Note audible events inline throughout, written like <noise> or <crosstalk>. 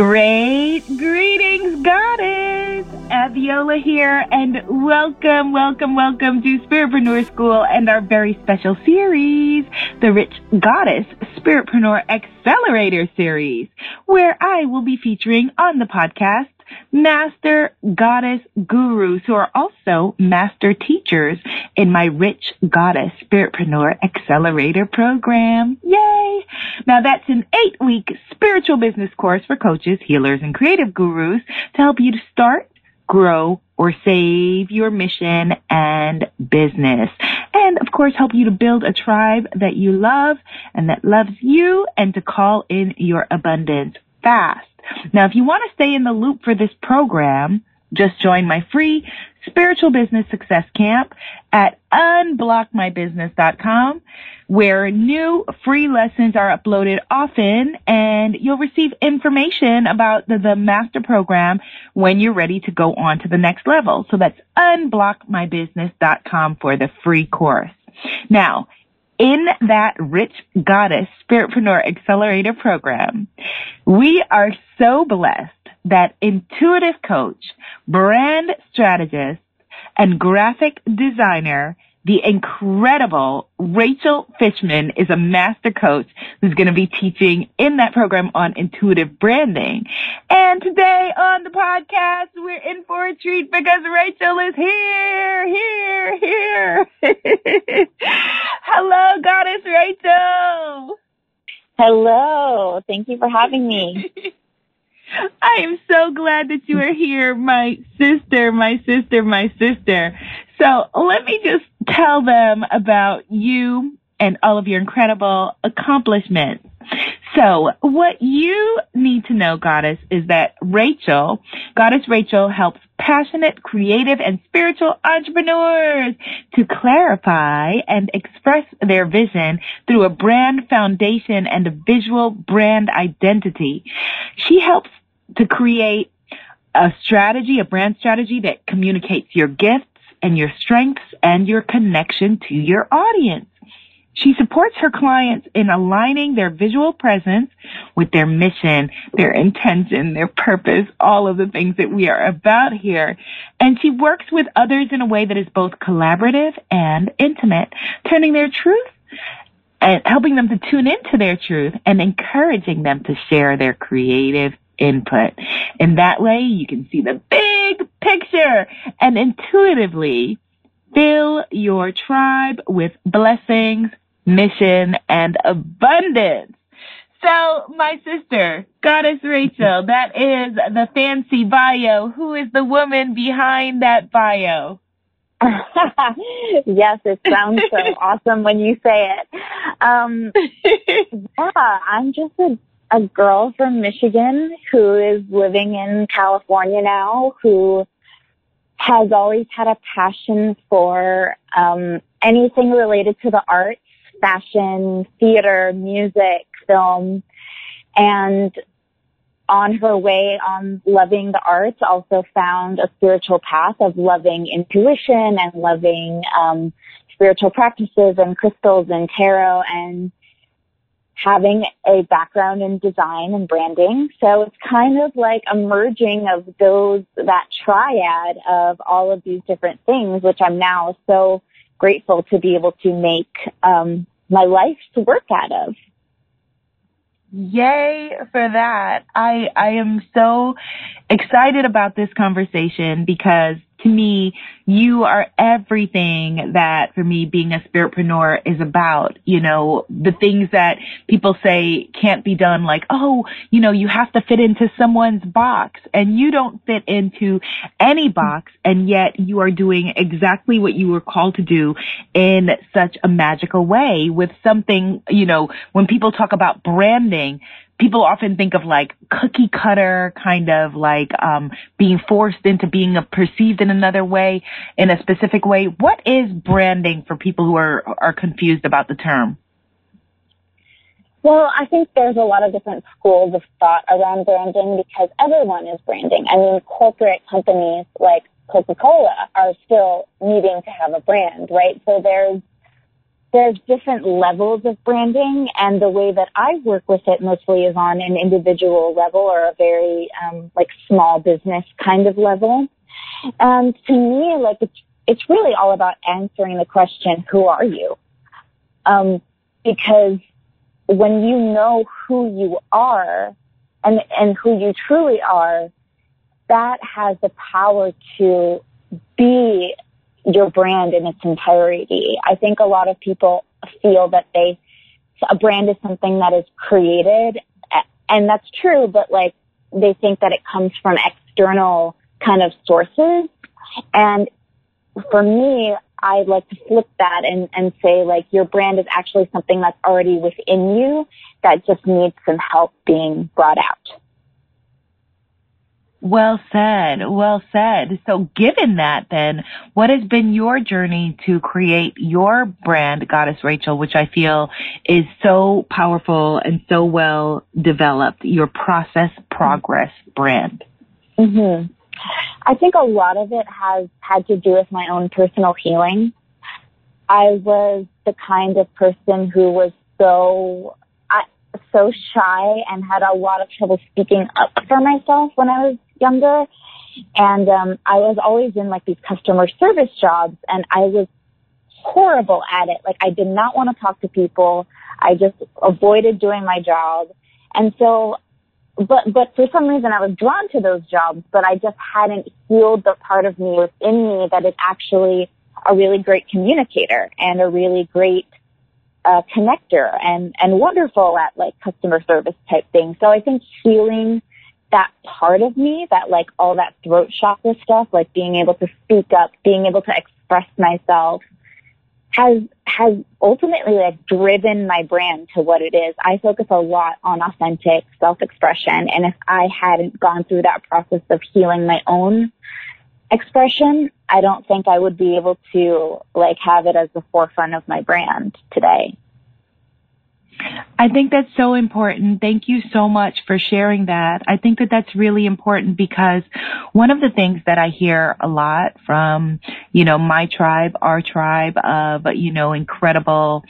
Great greetings, goddess! Abiola here, and welcome, welcome, welcome to Spiritpreneur School and our very special series, the Rich Goddess Spiritpreneur Accelerator Series, where I will be featuring on the podcast master goddess gurus who are also master teachers in my Rich Goddess Spiritpreneur Accelerator program. Yay! Now that's an eight week spiritual business course for coaches, healers, and creative gurus to help you to start, grow, or save your mission and business. And of course, help you to build a tribe that you love and that loves you and to call in your abundance fast. Now, if you want to stay in the loop for this program, just join my free spiritual business success camp at unblockmybusiness.com where new free lessons are uploaded often and you'll receive information about the, the master program when you're ready to go on to the next level. So that's unblockmybusiness.com for the free course. Now, in that Rich Goddess Spiritpreneur Accelerator program, we are so blessed that intuitive coach, brand strategist, and graphic designer the incredible Rachel Fishman is a master coach who's going to be teaching in that program on intuitive branding. And today on the podcast, we're in for a treat because Rachel is here, here, here. <laughs> Hello, Goddess Rachel. Hello. Thank you for having me. <laughs> I am so glad that you are here, my sister, my sister, my sister. So let me just tell them about you and all of your incredible accomplishments. So what you need to know, Goddess, is that Rachel, Goddess Rachel helps passionate, creative, and spiritual entrepreneurs to clarify and express their vision through a brand foundation and a visual brand identity. She helps to create a strategy, a brand strategy that communicates your gifts and your strengths and your connection to your audience. She supports her clients in aligning their visual presence with their mission, their intention, their purpose, all of the things that we are about here. And she works with others in a way that is both collaborative and intimate, turning their truth and helping them to tune into their truth and encouraging them to share their creative input. In that way, you can see the big picture and intuitively fill your tribe with blessings, mission, and abundance. So, my sister, Goddess Rachel, that is the fancy bio. Who is the woman behind that bio? <laughs> yes, it sounds so <laughs> awesome when you say it. Um, yeah, I'm just a a girl from Michigan who is living in California now, who has always had a passion for um, anything related to the arts, fashion, theater, music, film, and on her way on loving the arts, also found a spiritual path of loving intuition and loving um, spiritual practices and crystals and tarot and having a background in design and branding. So it's kind of like a merging of those, that triad of all of these different things, which I'm now so grateful to be able to make um, my life to work out of. Yay for that. I I am so excited about this conversation because to me, you are everything that for me being a spiritpreneur is about. You know, the things that people say can't be done, like, oh, you know, you have to fit into someone's box and you don't fit into any box. And yet you are doing exactly what you were called to do in such a magical way with something, you know, when people talk about branding, people often think of like cookie cutter kind of like um, being forced into being perceived in another way in a specific way what is branding for people who are are confused about the term well, I think there's a lot of different schools of thought around branding because everyone is branding. I mean, corporate companies like Coca-Cola are still needing to have a brand, right? So there's there's different levels of branding and the way that I work with it mostly is on an individual level or a very um, like small business kind of level. And to me, like it's it's really all about answering the question, who are you? Um, because when you know who you are and and who you truly are, that has the power to be your brand in its entirety. I think a lot of people feel that they, a brand is something that is created and that's true, but like they think that it comes from external kind of sources. And for me, I like to flip that and, and say like your brand is actually something that's already within you that just needs some help being brought out. Well said. Well said. So given that then, what has been your journey to create your brand, Goddess Rachel, which I feel is so powerful and so well developed, your process progress brand? Mm-hmm. I think a lot of it has had to do with my own personal healing. I was the kind of person who was so so shy and had a lot of trouble speaking up for myself when I was younger. And um, I was always in like these customer service jobs and I was horrible at it. Like I did not want to talk to people. I just avoided doing my job. And so, but, but for some reason I was drawn to those jobs, but I just hadn't healed the part of me within me that is actually a really great communicator and a really great uh, connector and, and wonderful at like customer service type things. So I think healing that part of me, that like all that throat chakra stuff, like being able to speak up, being able to express myself has, has ultimately like driven my brand to what it is. I focus a lot on authentic self-expression. And if I hadn't gone through that process of healing my own expression, I don't think I would be able to like have it as the forefront of my brand today. I think that's so important. Thank you so much for sharing that. I think that that's really important because one of the things that I hear a lot from, you know, my tribe, our tribe of, you know, incredible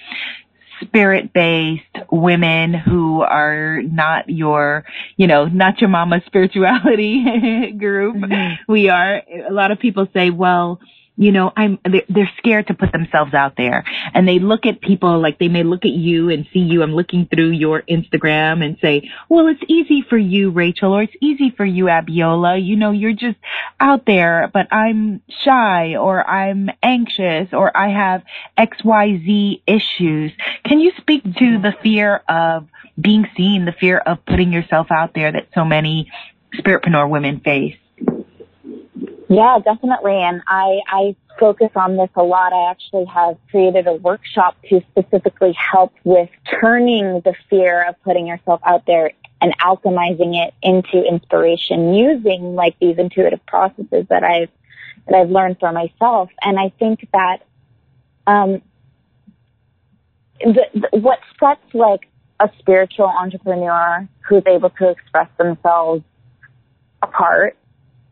spirit based women who are not your, you know, not your mama's spirituality <laughs> group. Mm-hmm. We are, a lot of people say, well, you know, I'm, they're scared to put themselves out there and they look at people like they may look at you and see you. I'm looking through your Instagram and say, well, it's easy for you, Rachel, or it's easy for you, Abiola. You know, you're just out there, but I'm shy or I'm anxious or I have XYZ issues. Can you speak to the fear of being seen, the fear of putting yourself out there that so many spiritpreneur women face? Yeah, definitely. And I, I focus on this a lot. I actually have created a workshop to specifically help with turning the fear of putting yourself out there and alchemizing it into inspiration using like these intuitive processes that I've, that I've learned for myself. And I think that, um, the, the, what sets like a spiritual entrepreneur who's able to express themselves apart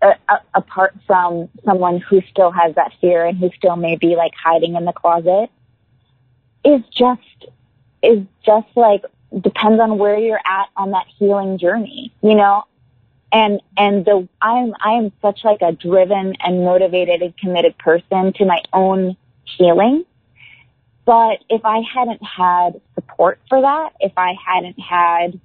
uh, apart from someone who still has that fear and who still may be like hiding in the closet is just is just like depends on where you're at on that healing journey you know? And and the i'm i'm such like a driven and motivated and committed person to my own healing. But if i hadn't had support for that if i hadn't had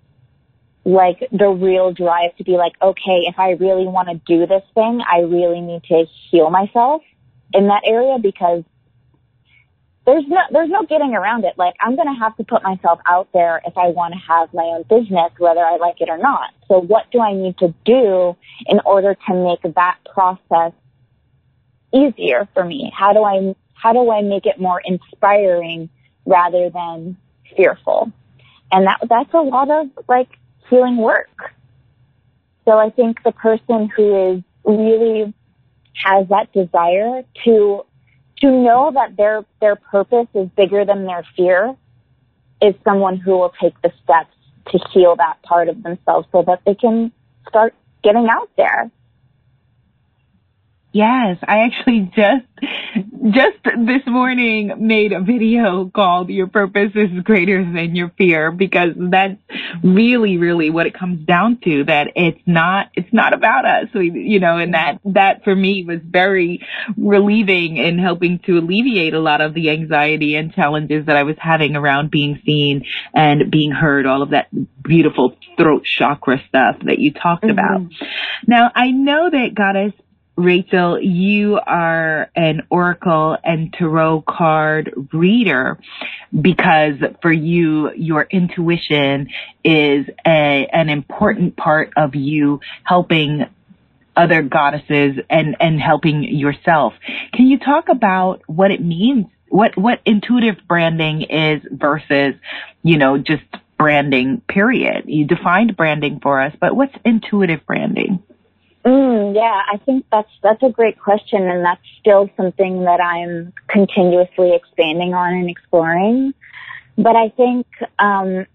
like the real drive to be like, okay, if I really want to do this thing, I really need to heal myself in that area because there's no there's no getting around it. Like I'm gonna have to put myself out there if I want to have my own business, whether I like it or not. So what do I need to do in order to make that process easier for me? How do I how do I make it more inspiring rather than fearful? And that that's a lot of like healing work. So I think the person who is really has that desire to to know that their their purpose is bigger than their fear is someone who will take the steps to heal that part of themselves so that they can start getting out there. Yes, I actually just just this morning made a video called Your Purpose is Greater Than Your Fear because that's really, really what it comes down to, that it's not, it's not about us. We, you know, and that, that for me was very relieving in helping to alleviate a lot of the anxiety and challenges that I was having around being seen and being heard, all of that beautiful throat chakra stuff that you talked mm-hmm. about. Now, I know that Goddess Rachel, you are an oracle and tarot card reader because for you, your intuition is a, an important part of you helping other goddesses and, and helping yourself. Can you talk about what it means? What, what intuitive branding is versus, you know, just branding, period. You defined branding for us, but what's intuitive branding? Mm, yeah, I think that's that's a great question, and that's still something that I'm continuously expanding on and exploring. But I think um,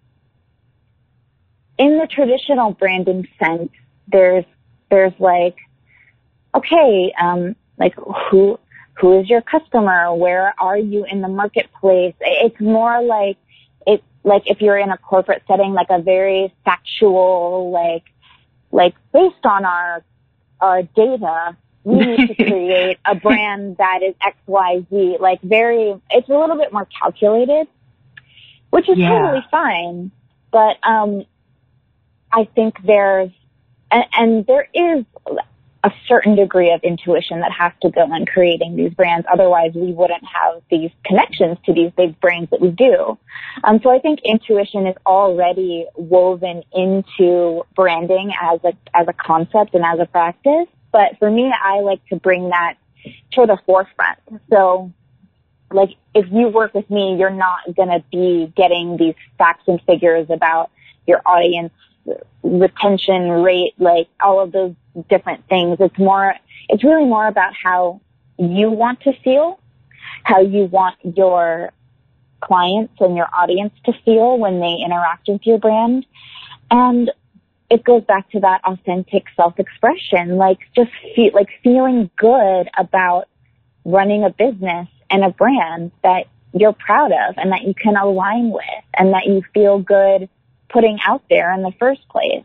in the traditional branding sense, there's there's like, okay, um, like who who is your customer? Where are you in the marketplace? It's more like it like if you're in a corporate setting, like a very factual, like like based on our our data, we need to <laughs> create a brand that is XYZ, like very, it's a little bit more calculated, which is yeah. totally fine. But, um, I think there's, and, and there is a certain degree of intuition that has to go in creating these brands. Otherwise, we wouldn't have these connections to these big brands that we do. Um, so I think intuition is already woven into branding as a as a concept and as a practice. But for me, I like to bring that to the forefront. So, like, if you work with me, you're not going to be getting these facts and figures about your audience retention rate, like all of those different things. It's more, it's really more about how you want to feel, how you want your clients and your audience to feel when they interact with your brand. And it goes back to that authentic self-expression, like just feel, like feeling good about running a business and a brand that you're proud of and that you can align with and that you feel good putting out there in the first place.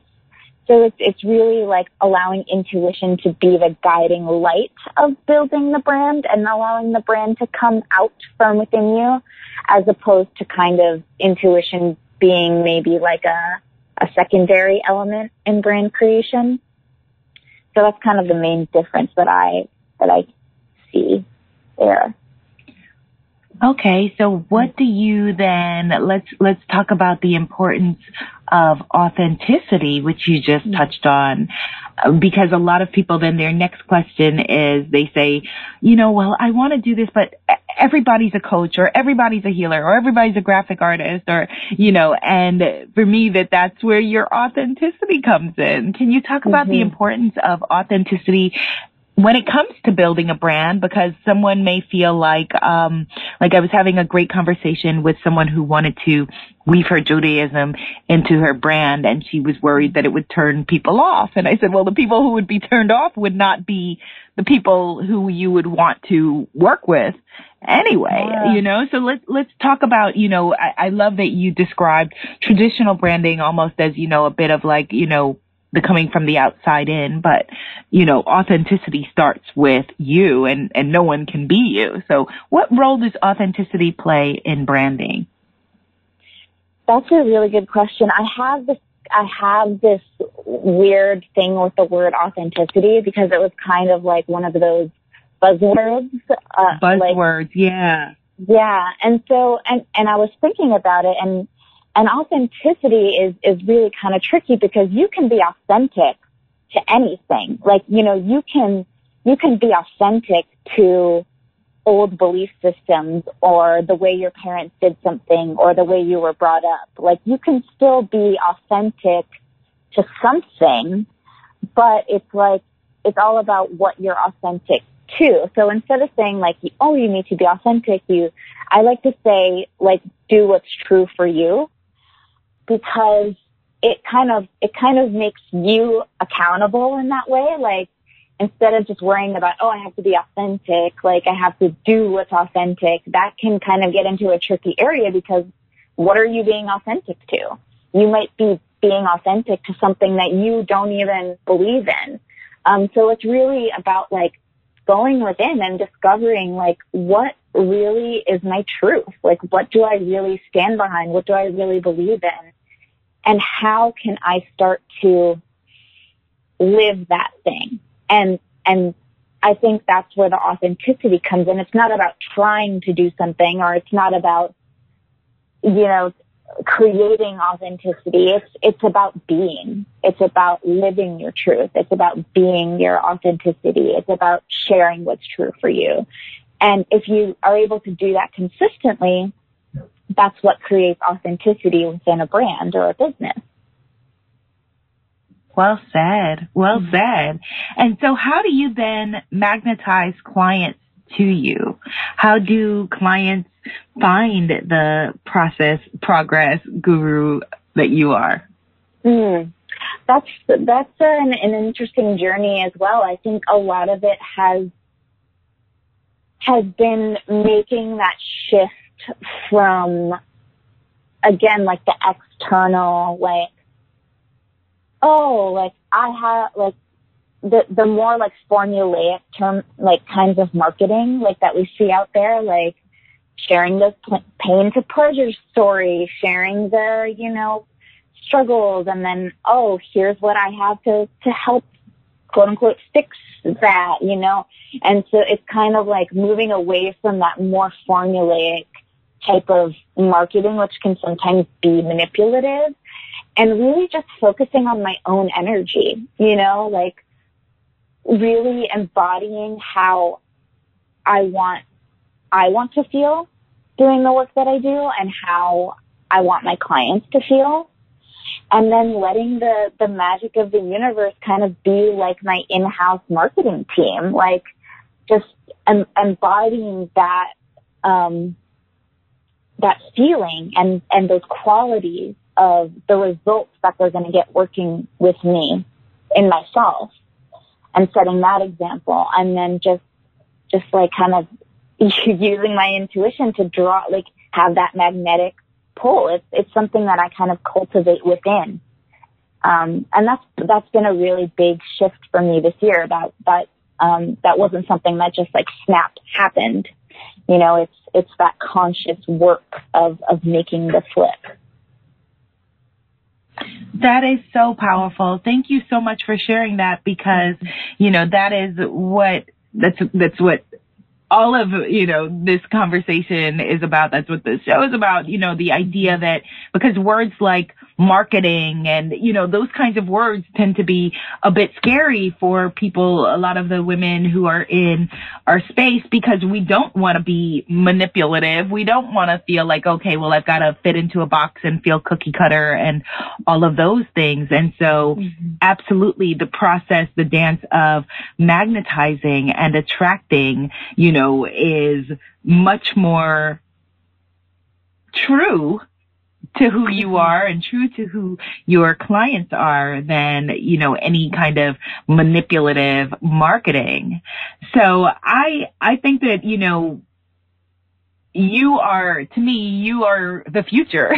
So it's, it's really like allowing intuition to be the guiding light of building the brand and allowing the brand to come out from within you as opposed to kind of intuition being maybe like a, a secondary element in brand creation. So that's kind of the main difference that I, that I see there. Okay, so what do you then let's let's talk about the importance of authenticity which you just mm-hmm. touched on because a lot of people then their next question is they say, you know, well, I want to do this but everybody's a coach or everybody's a healer or everybody's a graphic artist or you know, and for me that that's where your authenticity comes in. Can you talk about mm-hmm. the importance of authenticity when it comes to building a brand because someone may feel like um like I was having a great conversation with someone who wanted to weave her Judaism into her brand and she was worried that it would turn people off and I said well the people who would be turned off would not be the people who you would want to work with anyway yeah. you know so let's let's talk about you know I, I love that you described traditional branding almost as you know a bit of like you know the coming from the outside in, but you know, authenticity starts with you and, and no one can be you. So what role does authenticity play in branding? That's a really good question. I have this I have this weird thing with the word authenticity because it was kind of like one of those buzzwords. Uh, buzzwords, like, yeah. Yeah. And so, and, and I was thinking about it and and authenticity is, is really kind of tricky because you can be authentic to anything. Like, you know, you can, you can be authentic to old belief systems or the way your parents did something or the way you were brought up. Like, you can still be authentic to something, but it's like, it's all about what you're authentic to. So instead of saying like, oh, you need to be authentic, you, I like to say like, do what's true for you because it kind of it kind of makes you accountable in that way like instead of just worrying about, oh, I have to be authentic, like I have to do what's authentic, that can kind of get into a tricky area because what are you being authentic to? You might be being authentic to something that you don't even believe in. Um, so it's really about like going within and discovering like what really is my truth? Like what do I really stand behind? What do I really believe in? And how can I start to live that thing? And, and I think that's where the authenticity comes in. It's not about trying to do something or it's not about, you know, creating authenticity. It's, it's about being. It's about living your truth. It's about being your authenticity. It's about sharing what's true for you. And if you are able to do that consistently, that's what creates authenticity within a brand or a business. Well said. Well mm-hmm. said. And so how do you then magnetize clients to you? How do clients find the process progress guru that you are? Mm, that's that's an, an interesting journey as well. I think a lot of it has has been making that shift from again like the external like oh like I have like the the more like formulaic term like kinds of marketing like that we see out there like sharing the pain to pleasure story sharing the you know struggles and then oh here's what i have to to help quote unquote fix that you know? And so it's kind of like moving away from that more formulaic type of marketing which can sometimes be manipulative and really just focusing on my own energy you know like really embodying how I want I want to feel doing the work that I do and how I want my clients to feel. And then letting the, the magic of the universe kind of be like my in-house marketing team, like just em- embodying that, um, that feeling and, and those qualities of the results that they're going to get working with me in myself. And setting that example. And then just just like kind of <laughs> using my intuition to draw like have that magnetic pull. It's it's something that i kind of cultivate within. Um, and that's that's been a really big shift for me this year. That that um, that wasn't something that just like snapped happened you know it's it's that conscious work of of making the flip that is so powerful. Thank you so much for sharing that because, you know, that is what, that's, that's what all of, you know, this conversation is about. That's what this show is about. You know, the idea that because words like marketing and, you know, those kinds of words tend to be a bit scary for people, a lot of the women who are in our space because we don't want to be manipulative. We don't want to feel like, okay, well, I've got to fit into a box and feel cookie cutter and all of those things. And so mm-hmm. absolutely the process, the dance of magnetizing and attracting, you know, is much more true to who you are and true to who your clients are than, you know, any kind of manipulative marketing. So I, I think that, you know, you are, to me, you are the future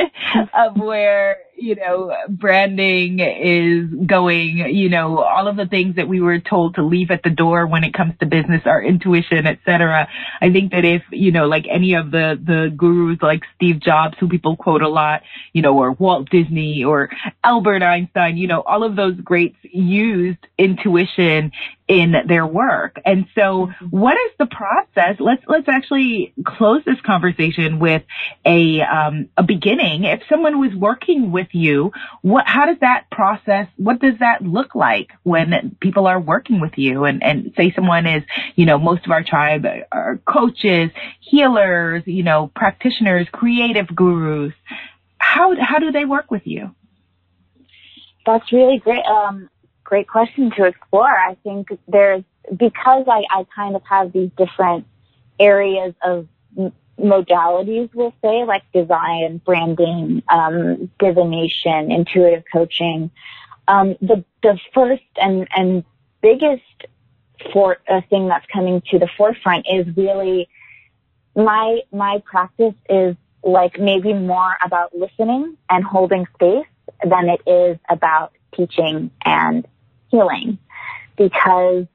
<laughs> of where you know, branding is going, you know, all of the things that we were told to leave at the door when it comes to business, our intuition, etc. I think that if, you know, like any of the, the gurus like Steve Jobs, who people quote a lot, you know, or Walt Disney or Albert Einstein, you know, all of those greats used intuition in their work. And so what is the process? Let's, let's actually close this conversation with a, um, a beginning. If someone was working with you, what, how does that process, what does that look like when people are working with you? And, and say someone is, you know, most of our tribe are coaches, healers, you know, practitioners, creative gurus. How, how do they work with you? That's really great. Um, great question to explore. I think there's, because I, I kind of have these different areas of modalities, we'll say, like design, branding, um, divination, intuitive coaching. Um, the, the first and, and biggest for a thing that's coming to the forefront is really my my practice is like maybe more about listening and holding space than it is about teaching and healing because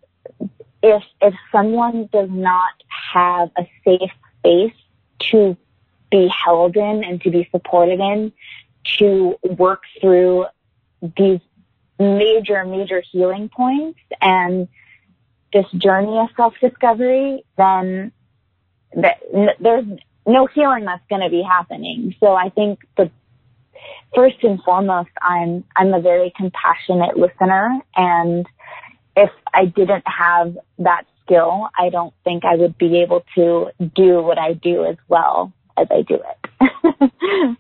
if if someone does not have a safe space to be held in and to be supported in to work through these major major healing points and this journey of self discovery then there's no healing that's going to be happening. So i think the first and foremost i'm i'm a very compassionate listener and if I didn't have that skill, I don't think I would be able to do what I do as well as I do it.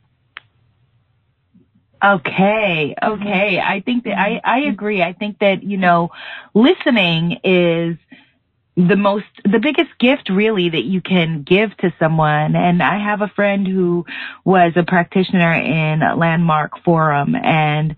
<laughs> okay, okay. I think that I, I agree. I think that, you know, listening is the most the biggest gift really that you can give to someone and i have a friend who was a practitioner in landmark forum and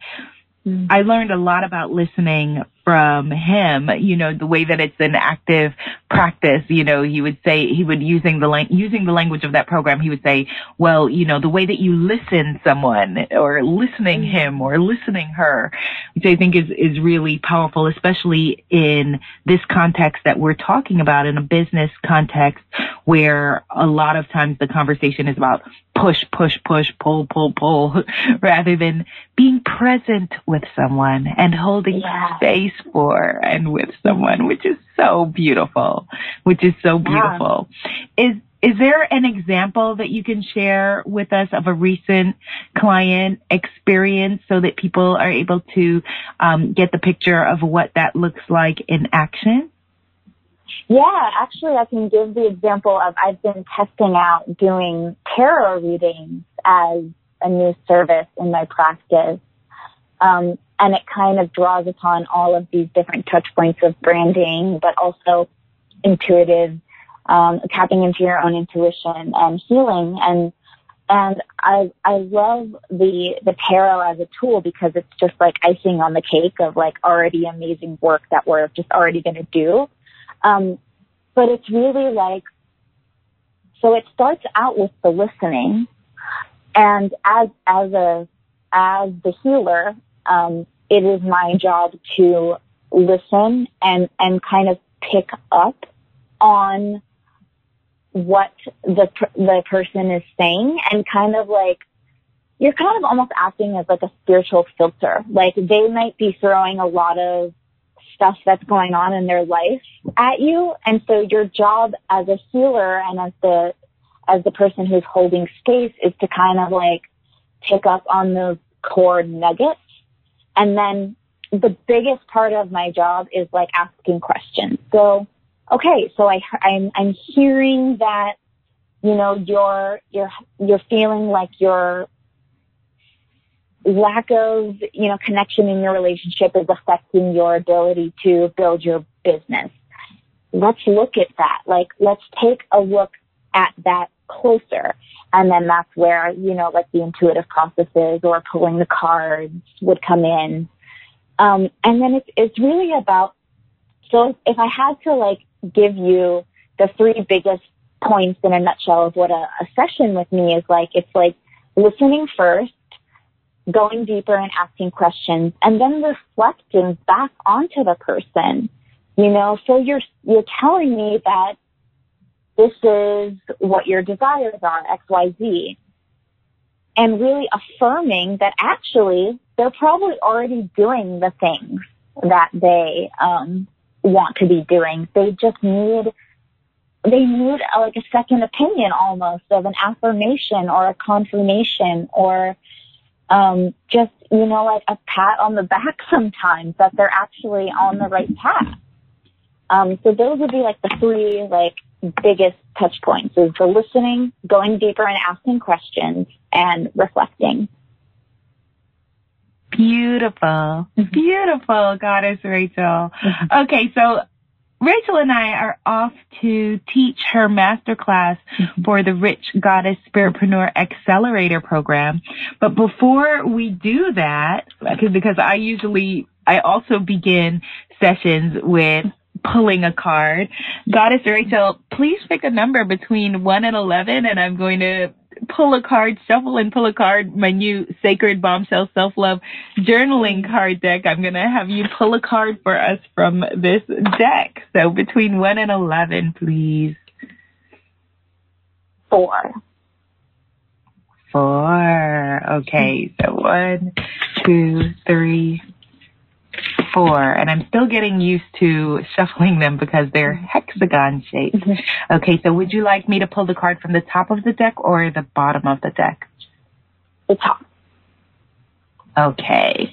mm. I learned a lot about listening from him, you know, the way that it's an active practice, you know, he would say, he would using the lang- using the language of that program, he would say, well, you know, the way that you listen someone or listening mm-hmm. him or listening her, which I think is, is really powerful, especially in this context that we're talking about in a business context where a lot of times the conversation is about push, push, push, pull, pull, pull, <laughs> rather than being present with someone and holding yeah. space for and with someone, which is so beautiful, which is so beautiful. Yeah. Is is there an example that you can share with us of a recent client experience so that people are able to um, get the picture of what that looks like in action? Yeah, actually, I can give the example of I've been testing out doing tarot readings as a new service in my practice. Um, and it kind of draws upon all of these different touch points of branding, but also intuitive, um, tapping into your own intuition and healing. And, and I, I love the, the tarot as a tool because it's just like icing on the cake of like already amazing work that we're just already going to do. Um, but it's really like, so it starts out with the listening and as, as a, as the healer, um, it is my job to listen and, and kind of pick up on what the, the person is saying and kind of like, you're kind of almost acting as like a spiritual filter. Like they might be throwing a lot of stuff that's going on in their life at you. And so your job as a healer and as the, as the person who's holding space is to kind of like pick up on those core nuggets and then the biggest part of my job is like asking questions. So, okay, so I, I'm, I'm hearing that, you know, you're, you're, you're feeling like your lack of, you know, connection in your relationship is affecting your ability to build your business. Let's look at that. Like, let's take a look at that closer. And then that's where, you know, like the intuitive processes or pulling the cards would come in. Um, and then it's, it's really about, so if I had to like give you the three biggest points in a nutshell of what a, a session with me is like, it's like listening first, going deeper and asking questions, and then reflecting back onto the person. You know, so you're, you're telling me that this is what your desires are, XYZ. And really affirming that actually they're probably already doing the things that they um, want to be doing. They just need they need a, like a second opinion almost of an affirmation or a confirmation or um, just you know like a pat on the back <laughs> sometimes that they're actually on the right path. Um, so those would be like the three like biggest touch points is the listening, going deeper and asking questions and reflecting. Beautiful. Mm-hmm. Beautiful, Goddess Rachel. Mm-hmm. Okay, so Rachel and I are off to teach her masterclass mm-hmm. for the Rich Goddess Spiritpreneur Accelerator program. But before we do that, because I usually I also begin sessions with pulling a card. Goddess Rachel, please pick a number between 1 and 11, and I'm going to pull a card, shuffle and pull a card, my new Sacred Bombshell Self Love Journaling card deck. I'm going to have you pull a card for us from this deck. So between 1 and 11, please. Four. Four. Okay, so one, two, three, four. And I'm still getting used to shuffling them because they're hexagon shaped. Mm-hmm. Okay, so would you like me to pull the card from the top of the deck or the bottom of the deck? The top. Okay.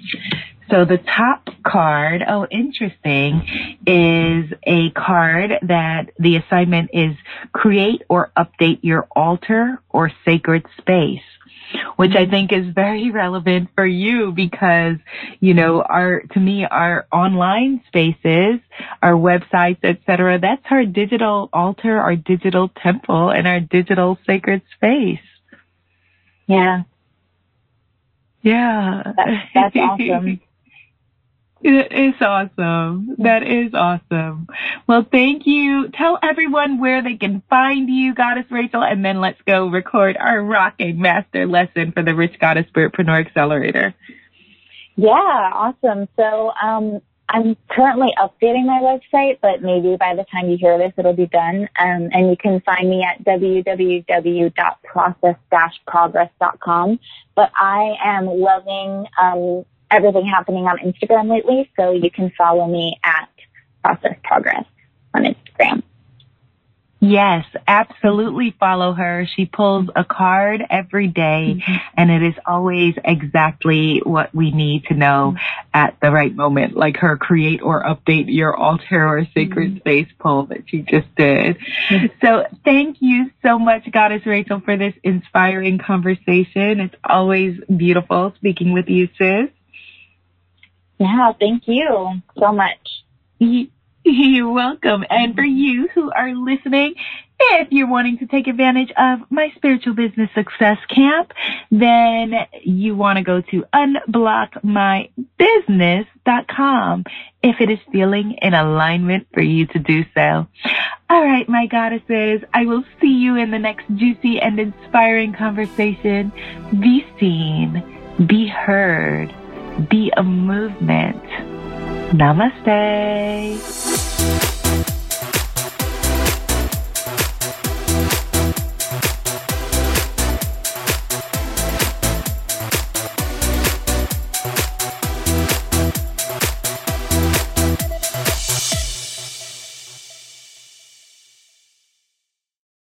So the top card, oh, interesting, is a card that the assignment is create or update your altar or sacred space which I think is very <laughs> relevant for you because, you know, our, to me, our online spaces, our websites, etc., that's our digital altar, our digital temple, and our digital sacred space. Yeah. Yeah. That, that's awesome. <laughs> It is awesome. That is awesome. Well, thank you. Tell everyone where they can find you, Goddess Rachel, and then let's go record our rocking master lesson for the Rich Goddess Spiritpreneur Accelerator. Yeah, awesome. So, um, I'm currently updating my website, but maybe by the time you hear this, it'll be done. Um, and you can find me at www.process-progress.com. But I am loving um, everything happening on Instagram lately. So you can follow me at Process Progress on Instagram. Yes, absolutely follow her. She pulls a card every day, mm-hmm. and it is always exactly what we need to know mm-hmm. at the right moment, like her create or update your altar or sacred mm-hmm. space pull that she just did. Mm-hmm. So thank you so much, Goddess Rachel, for this inspiring conversation. It's always beautiful speaking with you, sis. Yeah, thank you so much. You're welcome. And for you who are listening, if you're wanting to take advantage of my spiritual business success camp, then you want to go to unblockmybusiness.com if it is feeling in alignment for you to do so. All right, my goddesses, I will see you in the next juicy and inspiring conversation. Be seen, be heard be a movement. Namaste.